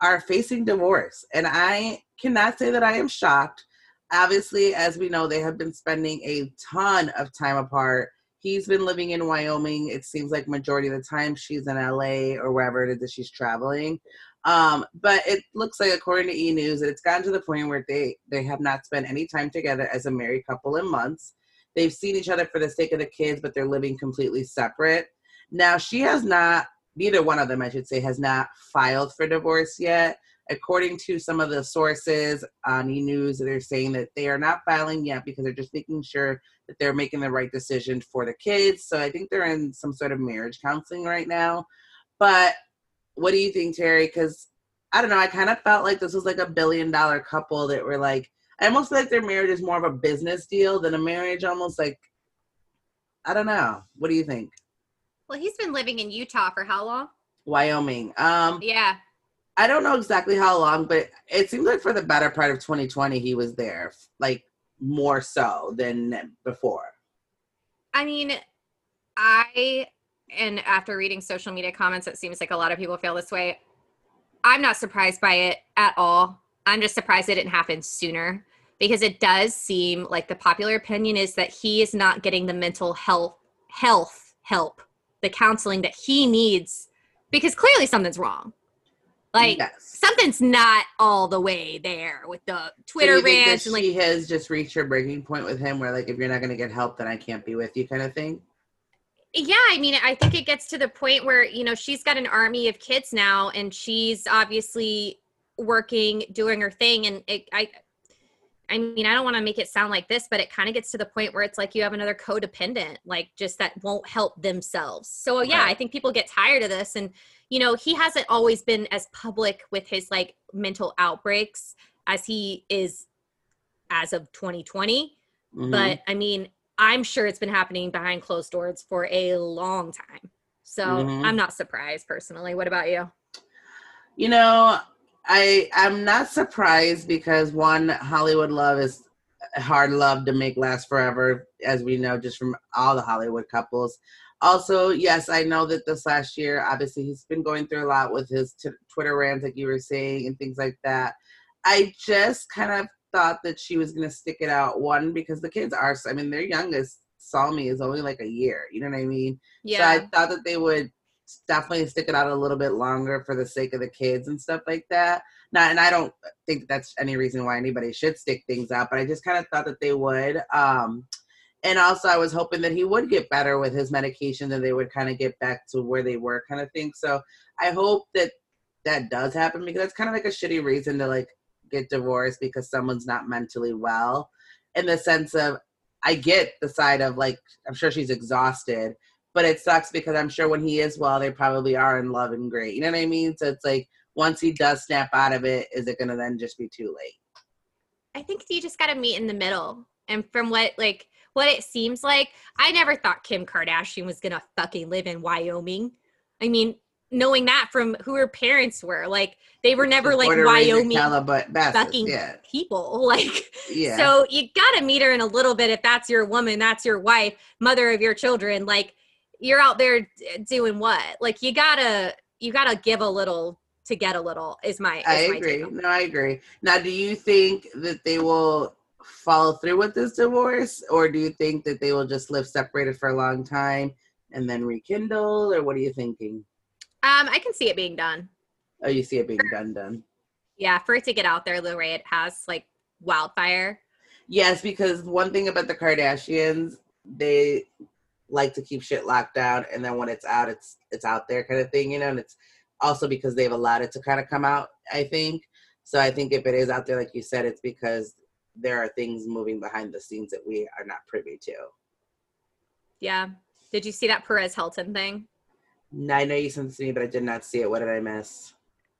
Speaker 1: are facing divorce. And I cannot say that I am shocked. Obviously, as we know, they have been spending a ton of time apart. He's been living in Wyoming. It seems like majority of the time she's in LA or wherever it is that she's traveling. Um, but it looks like, according to E News, that it's gotten to the point where they they have not spent any time together as a married couple in months. They've seen each other for the sake of the kids, but they're living completely separate. Now, she has not. Neither one of them, I should say, has not filed for divorce yet. According to some of the sources on E News, they're saying that they are not filing yet because they're just making sure that they're making the right decision for the kids. So I think they're in some sort of marriage counseling right now. But what do you think, Terri? Because I don't know. I kind of felt like this was like a billion dollar couple that were like, I almost feel like their marriage is more of a business deal than a marriage. Almost like, I don't know. What do you think?
Speaker 3: well, he's been living in Utah for how long?
Speaker 1: Wyoming. Um,
Speaker 3: Yeah.
Speaker 1: I don't know exactly how long, but it seems like for the better part of 2020, he was there, like more so than before.
Speaker 3: I mean, I and after reading social media comments, it seems like a lot of people feel this way. I'm not surprised by it at all. I'm just surprised it didn't happen sooner because it does seem like the popular opinion is that he is not getting the mental health health help, the counseling that he needs because clearly something's wrong. Like
Speaker 1: yes.
Speaker 3: something's not all the way there with the Twitter
Speaker 1: that
Speaker 3: rants and like
Speaker 1: she has just reached her breaking point with him, where like if you're not going to get help, then I can't be with you, kind of thing.
Speaker 3: Yeah i mean i think it gets to the point where you know she's got an army of kids now and she's obviously working doing her thing and it, i i mean i don't want to make it sound like this but it kind of gets to the point where it's like you have another codependent like just that won't help themselves so yeah
Speaker 1: Right.
Speaker 3: i think people get tired of this and you know he hasn't always been as public with his like mental outbreaks as he is as of 2020
Speaker 1: Mhm.
Speaker 3: but I mean, I'm sure it's been happening behind closed doors for a long time. So
Speaker 1: Mhm.
Speaker 3: I'm not surprised personally. What about you?
Speaker 1: you know, I I'm not surprised because one Hollywood love is hard love to make last forever, as we know just from all the Hollywood couples. Also, yes, I know that this last year, obviously, he's been going through a lot with his t- Twitter rants, like you were saying, and things like that. I just kind of thought that she was going to stick it out. One, because the kids are, I mean, their youngest Psalm is only like a year. You know what I mean?
Speaker 3: Yeah.
Speaker 1: So I thought that they would definitely stick it out a little bit longer for the sake of the kids and stuff like that. Not, and I don't think that's any reason why anybody should stick things out, but I just kind of thought that they would. Um, and also, I was hoping that he would get better with his medication and they would kind of get back to where they were, kind of thing. So I hope that that does happen because it's kind of like a shitty reason to like get divorced because someone's not mentally well. In the sense of, I get the side of like, I'm sure she's exhausted, but it sucks because I'm sure when he is well, they probably are in love and great. You know what I mean? So it's like once he does snap out of it, is it gonna then just be too late?
Speaker 3: I think you just got to meet in the middle. And from what like what it seems like, I never thought Kim Kardashian was gonna fucking live in Wyoming. I mean, knowing that from who her parents were, like they were never like
Speaker 1: Puerto
Speaker 3: Wyoming
Speaker 1: Calabasas,
Speaker 3: fucking
Speaker 1: yeah,
Speaker 3: people. Like
Speaker 1: yeah.
Speaker 3: so you gotta meet her in a little bit if that's your woman, that's your wife, mother of your children. Like you're out there doing what? Like you gotta you gotta give a little to get a little is my is
Speaker 1: I
Speaker 3: my
Speaker 1: agree. No, I agree. Now, do you think that they will follow through with this divorce, or do you think that they will just live separated for a long time and then rekindle, or what are you thinking?
Speaker 3: Um, I can see it being done.
Speaker 1: Oh, you see it being done, done.
Speaker 3: Yeah, for it to get out there the way it has, like wildfire.
Speaker 1: Yes, because one thing about the Kardashians, they like to keep shit locked down, and then when it's out, it's it's out there kind of thing, you know. And it's also because they've allowed it to kind of come out. I think so. I think if it is out there, like you said, it's because there are things moving behind the scenes that we are not privy to.
Speaker 3: Yeah. Did you see that Perez Hilton thing?
Speaker 1: I know you sent this to me, but I did not see it. What did I miss?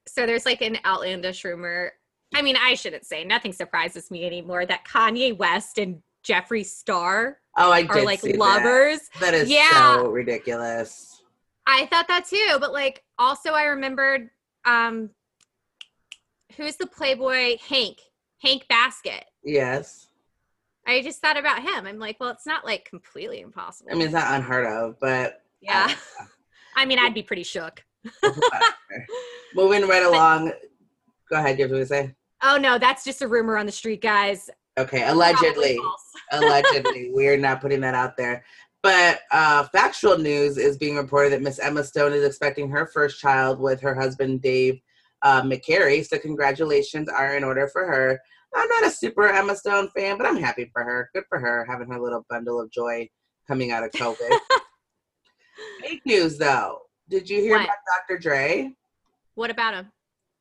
Speaker 3: So there's like an outlandish rumor. I mean, I shouldn't say nothing surprises me anymore that Kanye West and Jeffree Star
Speaker 1: Oh, I
Speaker 3: are like
Speaker 1: see that.
Speaker 3: lovers.
Speaker 1: That is
Speaker 3: Yeah.
Speaker 1: so ridiculous.
Speaker 3: I thought that too, but like also I remembered um who's the Playboy Hank Hank Baskett.
Speaker 1: Yes,
Speaker 3: I just thought about him. I'm like, well, it's not like completely impossible.
Speaker 1: I mean it's not unheard of, but
Speaker 3: yeah. I mean, I'd be pretty shook.
Speaker 1: moving right along. Go ahead. You have to say.
Speaker 3: Oh no, that's just a rumor on the street, guys.
Speaker 1: Okay, allegedly. Allegedly we're not putting that out there but uh, factual news is being reported that miss emma stone is expecting her first child with her husband dave uh, mccary so congratulations are in order for her i'm not a super emma stone fan but i'm happy for her good for her having her little bundle of joy coming out of covid fake news though did you hear
Speaker 3: What?
Speaker 1: about dr dre
Speaker 3: What about him?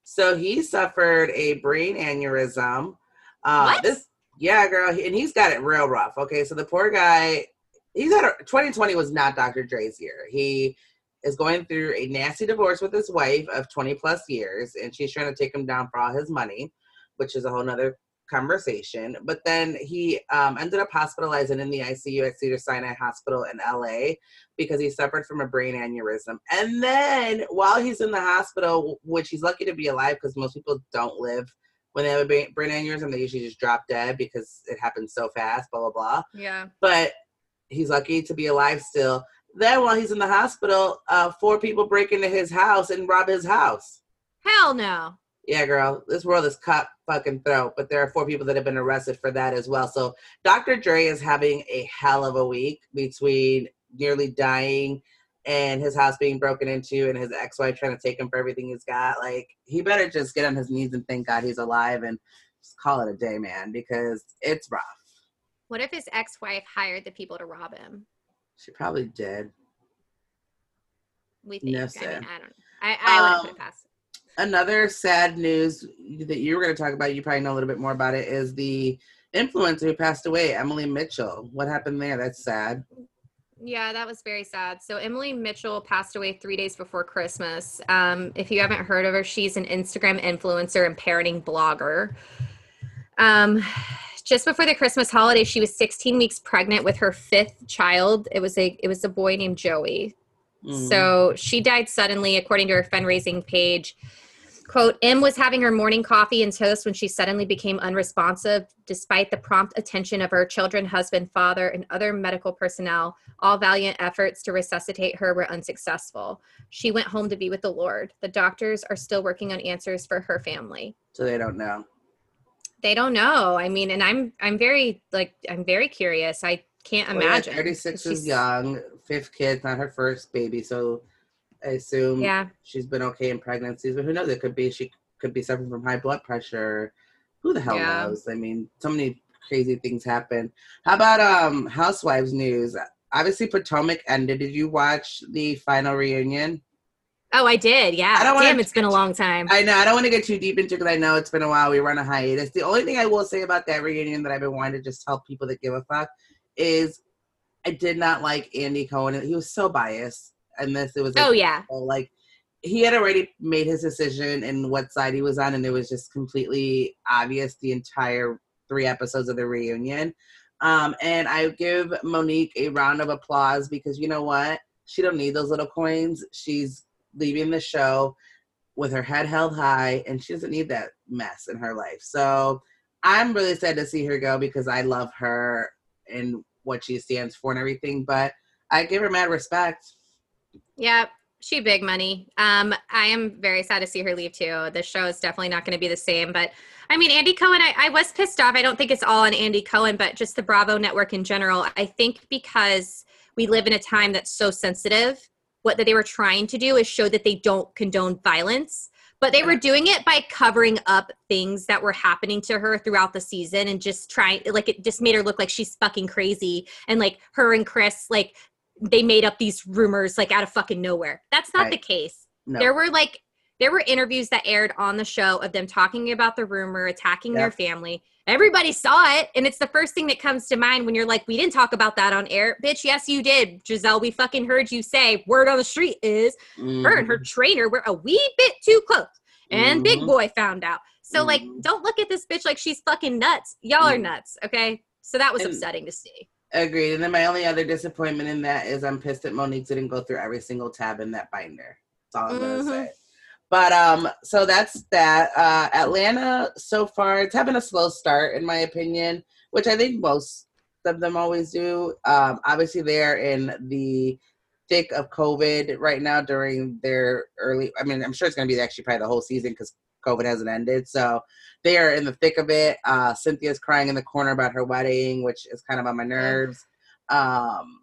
Speaker 1: so he suffered a brain aneurysm. Uh,
Speaker 3: What?
Speaker 1: This, yeah, girl, and he's got it real rough. Okay, so the poor guy, he's had a 2020 was not Dr. Dre's year. He is going through a nasty divorce with his wife of 20 plus years, and she's trying to take him down for all his money, which is a whole nother conversation. But then he um, ended up hospitalized and in the ICU at Cedar Sinai Hospital in LA because he suffered from a brain aneurysm. And then while he's in the hospital, which he's lucky to be alive because most people don't live when they have a brain brain aneurysm, they usually just drop dead because it happens so fast, blah, blah, blah.
Speaker 3: Yeah.
Speaker 1: But he's lucky to be alive still. Then while he's in the hospital, uh, four people break into his house and rob his house.
Speaker 3: Hell no.
Speaker 1: Yeah, girl, this world is cut fucking throat, but there are four people that have been arrested for that as well. So Dr. Dre is having a hell of a week between nearly dying and his house being broken into and his ex-wife trying to take him for everything he's got. Like, he better just get on his knees and thank God he's alive and just call it a day, man, because it's rough.
Speaker 3: What if his ex-wife hired the people to rob him?
Speaker 1: She probably did.
Speaker 3: We think.
Speaker 1: No,
Speaker 3: I
Speaker 1: sir.
Speaker 3: mean, I don't. Know. I I wouldn't put
Speaker 1: Um,
Speaker 3: it past.
Speaker 1: Another sad news that you were going to talk about, you probably know a little bit more about it, is the influencer who passed away, Emily Mitchell. What happened there? That's sad.
Speaker 3: Yeah, that was very sad. So Emily Mitchell passed away three days before Christmas. Um, if you haven't heard of her, she's an Instagram influencer and parenting blogger. Um, just before the Christmas holiday, she was 16 weeks pregnant with her fifth child. It was a it was a boy named Joey.
Speaker 1: Mm.
Speaker 3: So she died suddenly, according to her fundraising page. Quote, M was having her morning coffee and toast when she suddenly became unresponsive, despite the prompt attention of her children, husband, father, and other medical personnel. All valiant efforts to resuscitate her were unsuccessful. She went home to be with the Lord. The doctors are still working on answers for her family.
Speaker 1: so they don't know.
Speaker 3: They don't know. I mean, and I'm I'm very like I'm very curious. I Can't imagine.
Speaker 1: 36 is young, fifth kid, not her first baby, so I assume
Speaker 3: Yeah.
Speaker 1: she's been okay in pregnancies. But who knows? It could be she could be suffering from high blood pressure. Who the hell
Speaker 3: Yeah.
Speaker 1: knows? I mean, so many crazy things happen. How about um Housewives news? Obviously, Potomac ended. Did you watch the final reunion?
Speaker 3: Oh, I did. Yeah.
Speaker 1: I don't
Speaker 3: Damn, it's been a long time.
Speaker 1: I know I don't want to get too deep into it because I know it's been a while. We were on a hiatus. The only thing I will say about that reunion that I've been wanting to just tell people that give a fuck is I did not like Andy Cohen. He was so biased, and this it was like,
Speaker 3: oh yeah.
Speaker 1: like he had already made his decision and what side he was on, and it was just completely obvious the entire three episodes of the reunion. Um, and I give Monique a round of applause because you know what? She don't need those little coins. She's leaving the show with her head held high, and she doesn't need that mess in her life. So I'm really sad to see her go because I love her and what she stands for and everything. But I give her mad respect.
Speaker 3: Yeah, she big money. Um, I am very sad to see her leave too. The show is definitely not going to be the same. But I mean, Andy Cohen, I, I was pissed off. I don't think it's all on Andy Cohen, but just the Bravo network in general. I think because we live in a time that's so sensitive, what that they were trying to do is show that they don't condone violence. But they were doing it by covering up things that were happening to her throughout the season and just trying, like, it just made her look like she's fucking crazy. And like her and Chris, like, they made up these rumors like out of fucking nowhere. That's not
Speaker 1: Right.
Speaker 3: the case.
Speaker 1: No.
Speaker 3: There were like there were interviews that aired on the show of them talking about the rumor, attacking their family. Everybody saw it, and it's the first thing that comes to mind when you're like, "We didn't talk about that on air, bitch." Yes, you did, Gizelle. We fucking heard you say. Word on the street is her and her
Speaker 1: Mhm.
Speaker 3: trainer were a wee bit too close, and Big
Speaker 1: Mhm.
Speaker 3: Boy found out. So like,
Speaker 1: Mhm.
Speaker 3: don't look at this bitch like she's fucking nuts. Y'all are
Speaker 1: Mhm.
Speaker 3: nuts, okay? So that was
Speaker 1: And-
Speaker 3: upsetting to see.
Speaker 1: Agreed. And then my only other disappointment in that is I'm pissed that Monique didn't go through every single tab in that binder. That's all I'm gonna say. But um, so that's that. Uh, Atlanta so far it's having a slow start in my opinion, which I think most of them always do. Um, obviously they're in the thick of COVID right now during their early. I mean, I'm sure it's gonna be actually probably the whole season because COVID hasn't ended. So they are in the thick of it. Uh, Cynthia's crying in the corner about her wedding, which is kind of on my nerves. Um,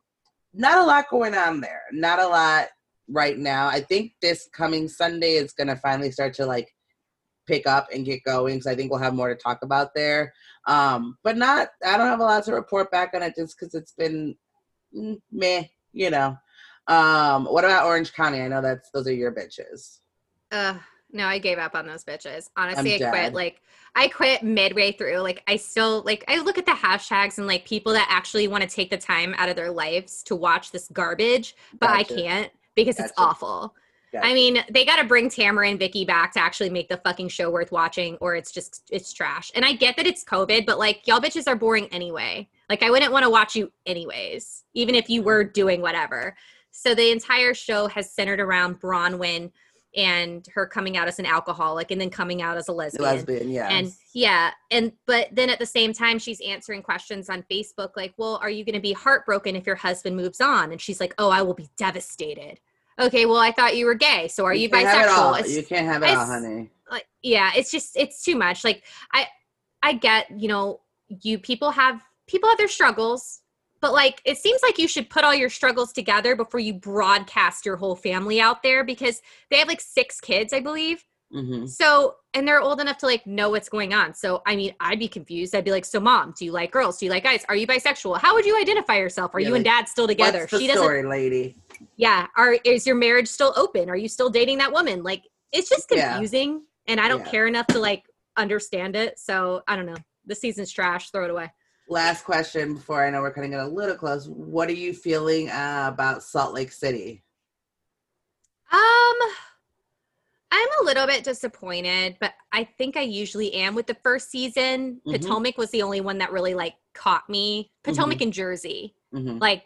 Speaker 1: not a lot going on there. Not a lot right now. I think this coming Sunday is going to finally start to like pick up and get going because I think we'll have more to talk about there. Um, but not, I don't have a lot to report back on it just because it's been mm, meh, you know. Um, what about Orange County? I know that's those are your bitches.
Speaker 3: Ugh, no, I gave up on those bitches. Honestly,
Speaker 1: I'm
Speaker 3: I quit.
Speaker 1: dead.
Speaker 3: Like, I quit midway through. Like, I still like. I look at the hashtags and like people that actually want to take the time out of their lives to watch this garbage, but I can't because it's awful.
Speaker 1: Gotcha.
Speaker 3: I mean, they got to bring Tamara and Vicki back to actually make the fucking show worth watching, or it's just it's trash. And I get that it's COVID, but like y'all bitches are boring anyway. Like I wouldn't want to watch you anyways, even if you mm-hmm. were doing whatever. So the entire show has centered around Braunwyn and her coming out as an alcoholic and then coming out as a lesbian.
Speaker 1: lesbian, yeah.
Speaker 3: And yeah, and but then at the same time, she's answering questions on Facebook like, "Well, are you going to be heartbroken if your husband moves on?" And she's like, "Oh, I will be devastated." Okay, well, I thought you were gay, so are you,
Speaker 1: can't have it all.
Speaker 3: bisexual?
Speaker 1: You can't have it all, honey.
Speaker 3: like yeah it's just it's too much like i i get you know you people have people have their struggles but like it seems like you should put all your struggles together before you broadcast your whole family out there because they have like six kids i believe
Speaker 1: hmm
Speaker 3: so and they're old enough to like know what's going on. So i mean i'd be confused. I'd be like so mom do you like girls? Do you like guys? Are you bisexual? How would you identify yourself? Are
Speaker 1: Yeah,
Speaker 3: you and dad still together?
Speaker 1: What's the
Speaker 3: she doesn't
Speaker 1: story, lady?
Speaker 3: yeah. Are is your marriage still open? Are you still dating that woman? Like it's just
Speaker 1: Yeah.
Speaker 3: confusing and i don't
Speaker 1: Yeah.
Speaker 3: care enough to like understand it. So i don't know. The season's trash. Throw it away.
Speaker 1: Last question before I know we're cutting it a little close. What are you feeling uh, about Salt Lake City?
Speaker 3: um i'm a little bit disappointed but i think i usually am with the first season
Speaker 1: Mhm.
Speaker 3: potomac was the only one that really like caught me potomac and jersey
Speaker 1: hmm
Speaker 3: like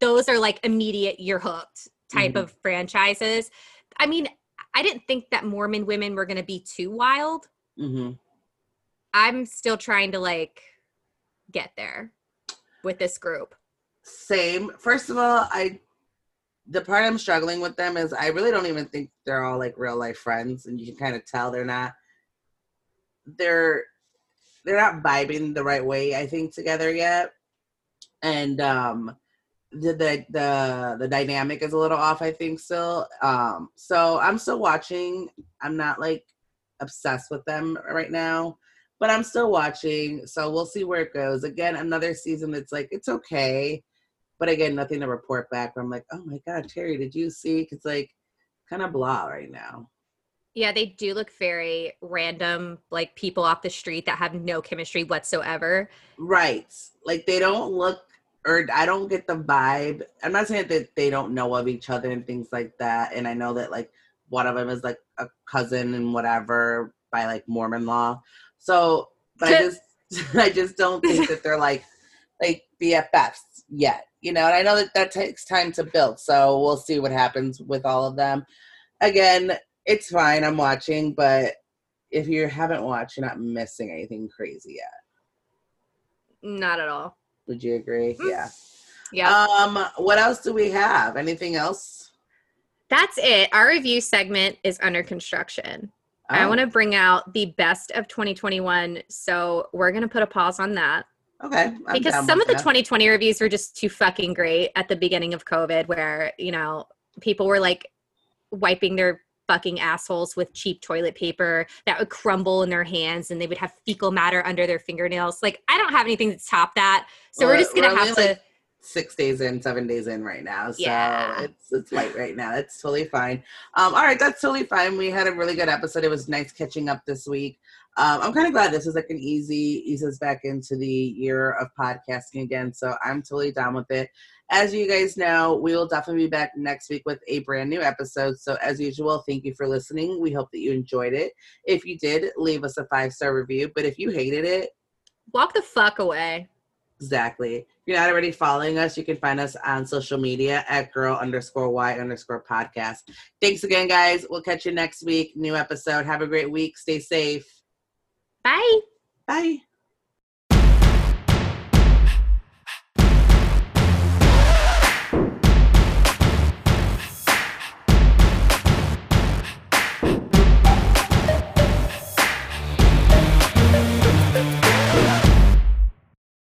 Speaker 3: those are like immediate you're hooked type
Speaker 1: Mhm.
Speaker 3: of franchises i mean i didn't think that mormon women were going to be too wild
Speaker 1: hmm
Speaker 3: I'm still trying to like get there with this group.
Speaker 1: Same. First of all, I the part I'm struggling with them is I really don't even think they're all like real life friends, and you can kind of tell they're not. They're they're not vibing the right way. I think together yet. and um the the the, the dynamic is a little off i think still um so i'm still watching i'm not like obsessed with them right now but i'm still watching so we'll see where it goes again another season that's like it's okay but again nothing to report back where i'm like oh my god terri did you see it's like kind of blah right now
Speaker 3: Yeah, they do look very random, like people off the street that have no chemistry whatsoever.
Speaker 1: Right. Like they don't look or I don't get the vibe. I'm not saying that they don't know of each other and things like that. And I know that like one of them is like a cousin and whatever by like Mormon law. So but I just I just don't think that they're like like BFFs yet. You know, and I know that that takes time to build. So we'll see what happens with all of them. Again, it's fine. I'm watching, but if you haven't watched, you're not missing anything crazy yet.
Speaker 3: Not at all.
Speaker 1: Would you agree?
Speaker 3: Mm.
Speaker 1: Yeah.
Speaker 3: Yeah.
Speaker 1: Um, what else do we have? Anything else?
Speaker 3: That's it. Our review segment is under construction. I
Speaker 1: Oh,
Speaker 3: want to bring out the best of 2021. So we're going to put a pause on that
Speaker 1: okay. I'm
Speaker 3: because some of the
Speaker 1: that.
Speaker 3: 2020 reviews were just too fucking great at the beginning of COVID, where, you know, people were like wiping their fucking assholes with cheap toilet paper that would crumble in their hands and they would have fecal matter under their fingernails. Like, I don't have anything to top that. So we're
Speaker 1: Well,
Speaker 3: just going to have to.
Speaker 1: like, six days in, seven days in right now. So
Speaker 3: Yeah.
Speaker 1: it's it's light right now. That's totally fine. Um, all right, that's totally fine. We had a really good episode. It was nice catching up this week. Um, I'm kind of glad this is like an easy ease us back into the year of podcasting again. So I'm totally down with it. As you guys know, we will definitely be back next week with a brand new episode. So as usual, thank you for listening. We hope that you enjoyed it. If you did, leave us a five star review. But if you hated it,
Speaker 3: Walk the fuck away.
Speaker 1: Exactly. If you're not already following us, you can find us on social media at girl underscore y underscore podcast. Thanks again, guys. We'll catch you next week. New episode. Have a great week. Stay safe.
Speaker 3: Bye.
Speaker 1: Bye.